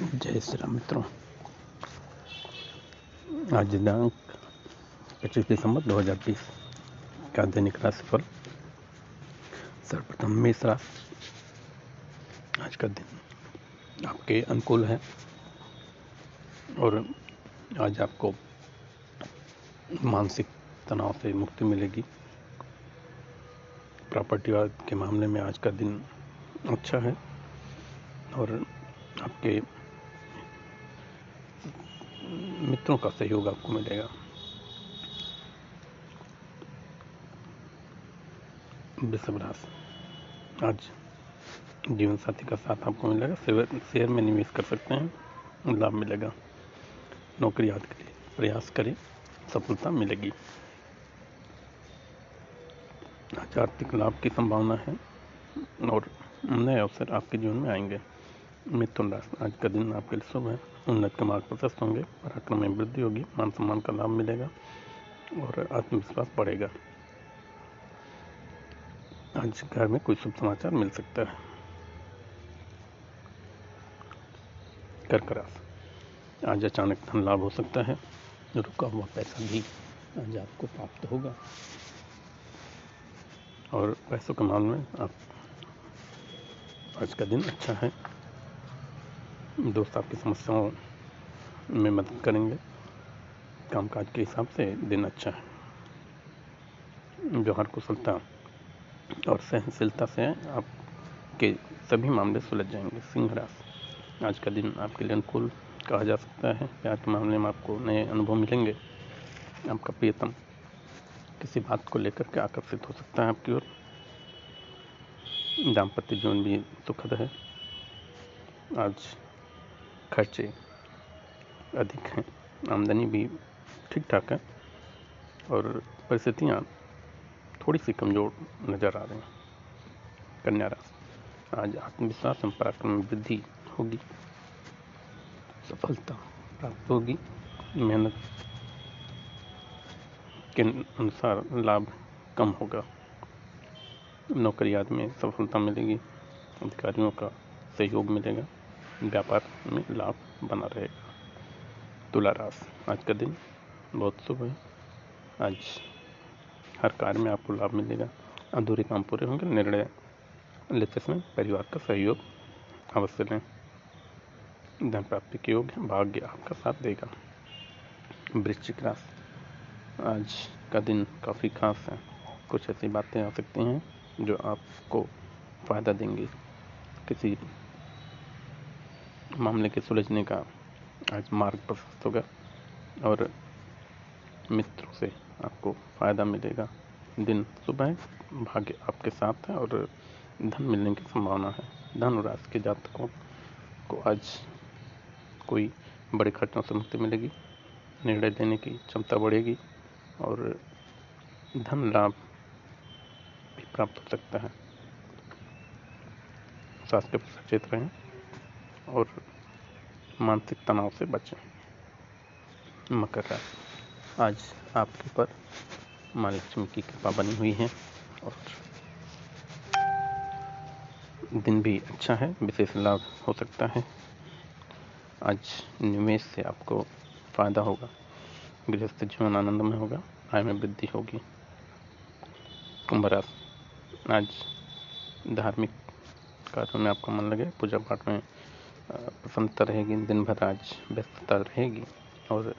जय श्री राम मित्रों। आज दिनांक पच्चीस दिसंबर 2020 का दैनिक राशिफल सर्वप्रथम मेष राशि। आज का दिन आपके अनुकूल है और आज आपको मानसिक तनाव से मुक्ति मिलेगी। प्रॉपर्टी के मामले में आज का दिन अच्छा है और आपके मित्रों का सहयोग आपको मिलेगा। आज जीवन साथी का साथ आपको मिलेगा। शेयर में निवेश कर सकते हैं। लाभ मिलेगा। नौकरी आदि के लिए प्रयास करें। सफलता मिलेगी। आज आर्थिक लाभ की संभावना है और नए अवसर आपके जीवन में आएँगे। मिथुन राशि। आज का दिन आपके लिए शुभ है। उन्नत के मार्ग प्रशस्त होंगे। पराक्रम में वृद्धि होगी। मान सम्मान का लाभ मिलेगा और आत्मविश्वास बढ़ेगा। आज घर में कोई शुभ समाचार मिल सकता है। कर्क राशि। आज अचानक धन लाभ हो सकता है। रुका हुआ पैसा भी आज आपको प्राप्त होगा। और पैसों के मामले में आप आज का दिन अच्छा है। दोस्त आपकी समस्याओं में मदद करेंगे। कामकाज के हिसाब से दिन अच्छा है। व्यवहार कुशलता और सहनशीलता से आपके सभी मामले सुलझ जाएँगे। सिंह राशि आज का दिन आपके लिए अनुकूल कहा जा सकता है। प्यार के मामले में आपको नए अनुभव मिलेंगे। आपका प्रियतम किसी बात को लेकर के आकर्षित हो सकता है आपकी ओर। दाम्पत्य जीवन भी सुखद है। आज खर्चे अधिक हैं, आमदनी भी ठीक ठाक है और परिस्थितियाँ थोड़ी सी कमज़ोर नज़र आ रही हैं। कन्या राशि, आज आत्मविश्वास एवं पराक्रम में वृद्धि होगी। सफलता प्राप्त होगी। मेहनत के अनुसार लाभ कम होगा। नौकरी में सफलता मिलेगी, अधिकारियों का सहयोग मिलेगा। व्यापार में लाभ बना रहेगा। तुला राशि, आज का दिन बहुत शुभ है। आज हर कार्य में आपको लाभ मिलेगा। अधूरे काम पूरे होंगे, निर्णय लेते समय परिवार का सहयोग अवश्य लें। धन प्राप्ति के योग भाग्य आपका साथ देगा। वृश्चिक राशि, आज का दिन काफ़ी खास है। कुछ ऐसी बातें आ सकती हैं जो आपको फ़ायदा देंगी। किसी मामले के सुलझने का आज मार्ग प्रशस्त होगा और मित्रों से आपको फ़ायदा मिलेगा। दिन सुबह भाग्य आपके साथ है और धन मिलने की संभावना है। धन और राशि के जातकों को आज कोई बड़े खर्चों से मुक्ति मिलेगी। निर्णय देने की क्षमता बढ़ेगी और धन लाभ भी प्राप्त हो सकता है। स्वास्थ्य सचेत रहें। और मानसिक तनाव से बचें। मकर राशि। आज आपके ऊपर माँ लक्ष्मी की कृपा बनी हुई है और दिन भी अच्छा है, विशेष लाभ हो सकता है। आज निवेश से आपको फ़ायदा होगा। गृहस्थ जीवन आनंद में होगा, आय में वृद्धि होगी। कुंभ राशि। आज धार्मिक कार्यों में आपका मन लगे पूजा पाठ में प्रसन्नता रहेगी, दिन भर आज व्यस्तता रहेगी और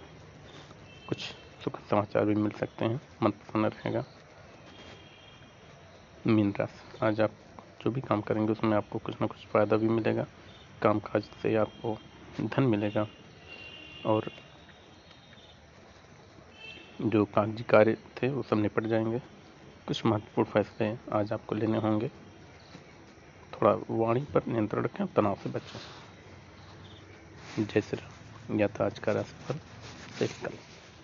कुछ सुख समाचार भी मिल सकते हैं। मन प्रसन्न रहेगा। मीन राशि, आज आप जो भी काम करेंगे, उसमें आपको कुछ ना कुछ फ़ायदा भी मिलेगा। काम काज से आपको धन मिलेगा और जो कागज़ी कार्य थे, वो सब निपट जाएँगे। कुछ महत्वपूर्ण फैसले आज आपको लेने होंगे। थोड़ा वाणी पर नियंत्रण रखें, तनाव से बचें। जय श्री राम। या था आज का